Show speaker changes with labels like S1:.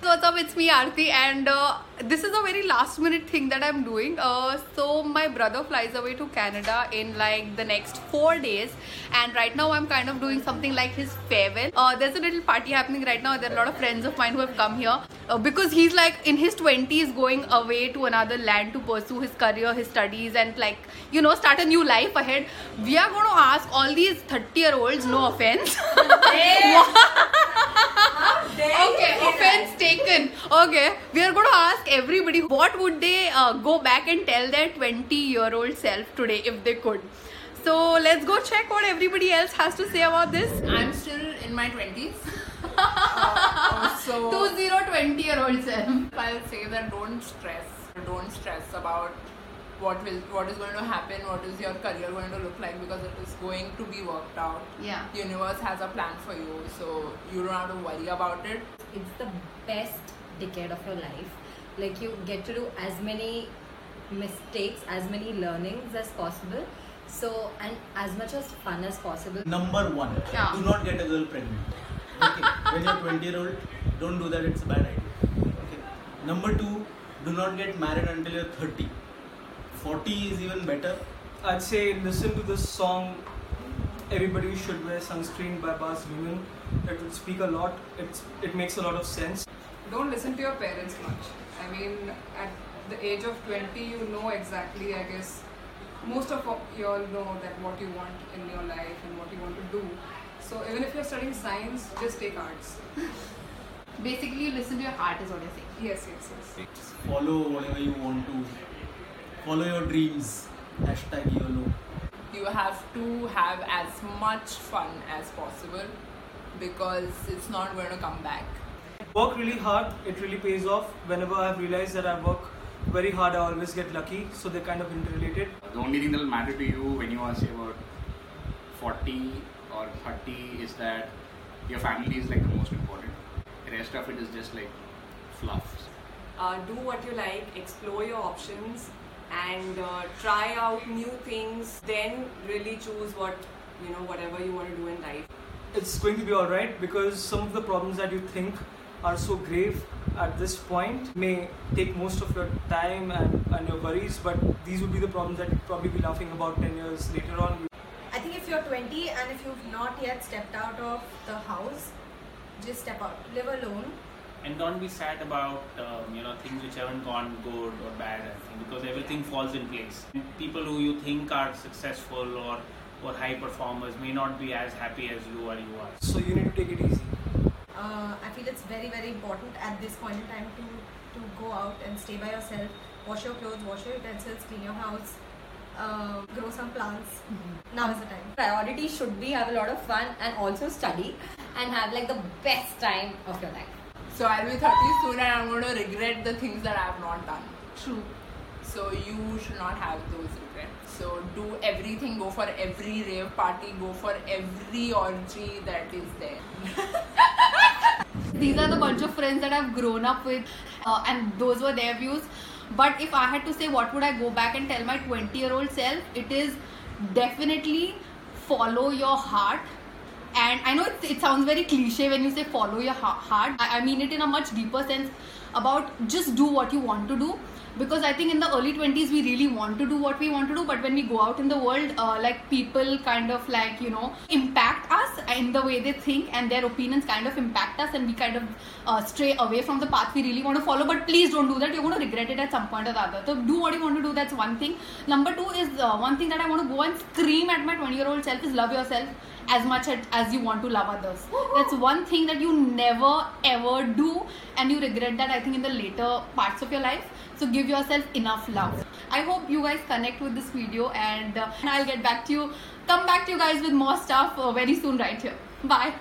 S1: What's up? It's me Aarti, and uh, this is a very last minute thing that I'm doing. Uh, so my brother flies away to Canada in like the next four days, and right now I'm kind of doing something like his farewell. Uh, there's a little party happening right now. There are a lot of friends of mine who have come here uh, because he's like in his 20s, going away to another land to pursue his career, his studies, and like you know start a new life ahead. We are going to ask all these 30 year olds, no offense. okay offense taken. Okay we are going to ask everybody what would they uh, go back and tell their 20 year old self today if they could? So let's go check what everybody else has to say about this.
S2: I'm still in my 20s. so
S1: 2020 year old self.
S2: I'll say that don't stress. Don't stress about what will what is going to happen, what is your career going to look like because it is going to be worked out.
S1: yeah
S2: Universe has a plan for you, so you don't have to worry about it.
S3: it's the best decade of your life. Like you get to do as many mistakes, as many learnings as possible. So and as much as fun as possible.
S4: Number one,
S1: Yeah.
S4: do not get a girl pregnant. Okay, when you're 20 year old, don't do that. It's a bad idea. Okay. Number two, do not get married until you're 30. 40 is even better.
S5: I'd say listen to this song. Everybody should wear sunscreen by Baz Luhrmann. It would speak a lot. It's it makes a lot of sense.
S6: don't listen to your parents much. I mean, at the age of 20, you know exactly, I guess, most of you all know that what you want in your life and what you want to do. So even if you're studying science, just take arts.
S1: basically you listen to your heart is what you're saying
S6: Yes, yes, yes.
S4: Follow whatever you want to. Follow your dreams. Hashtag YOLO.
S2: You have to have as much fun as possible because it's not going to come back.
S5: Work really hard. It really pays off. Whenever I've realized that I work very hard, I always get lucky. So they're kind of interrelated.
S7: The only thing that will matter to you when you are say about 40 or 30 is that your family is like the most important. The rest of it is just like fluff.
S8: uh, do what you like, explore your options, and uh, try out new things. Then really choose what you know, whatever you want to do in life.
S5: It's going to be alright because some of the problems that you think are so grave at this point may take most of your time and, and your worries, but these would be the problems that you'd probably be laughing about 10 years later on.
S9: I think if you're 20 and if you've not yet stepped out of the house, just step out. Live alone.
S10: And don't be sad about um, you know things which haven't gone good or bad I think, because everything falls in place people who you think are successful or or high performers may not be as happy as you or you are
S5: So you need to take it easy.
S9: Uh, I feel it's very, very important at this point in time to, to go out and stay by yourself. Wash your clothes, wash your utensils, clean your house, uh, grow some plants. Now is the time.
S3: Priority should be have a lot of fun and also study and have like the best time of your life.
S2: So I'll be 30 soon and I'm going to regret the things that I have not done.
S1: true
S2: So you should not have those regrets. So do everything, go for every rave party, go for every orgy that is there.
S1: these are the bunch of friends that I've grown up with, uh, and those were their views. But if I had to say what would I go back and tell my 20 year old self, it is definitely follow your heart. And I know it, it sounds very cliche when you say follow your heart. I, I mean it in a much deeper sense about just do what you want to do because I think in the early 20s we really want to do what we want to do, but when we go out in the world, uh, like people kind of like you know impact us in the way they think, and their opinions kind of impact us, and we kind of uh, stray away from the path we really want to follow. But please don't do that; you're going to regret it at some point or the other. So do what you want to do. That's one thing. Number two is uh, one thing that I want to go and scream at my 20 year old self is love yourself as much as, you want to love others. That's one thing that you never ever do, and you regret that I think in the later parts of your life. So give yourself enough love. I hope you guys connect with this video, and, uh, and I'll get back to you. Come back to you guys with more stuff uh, very soon, right here. Bye.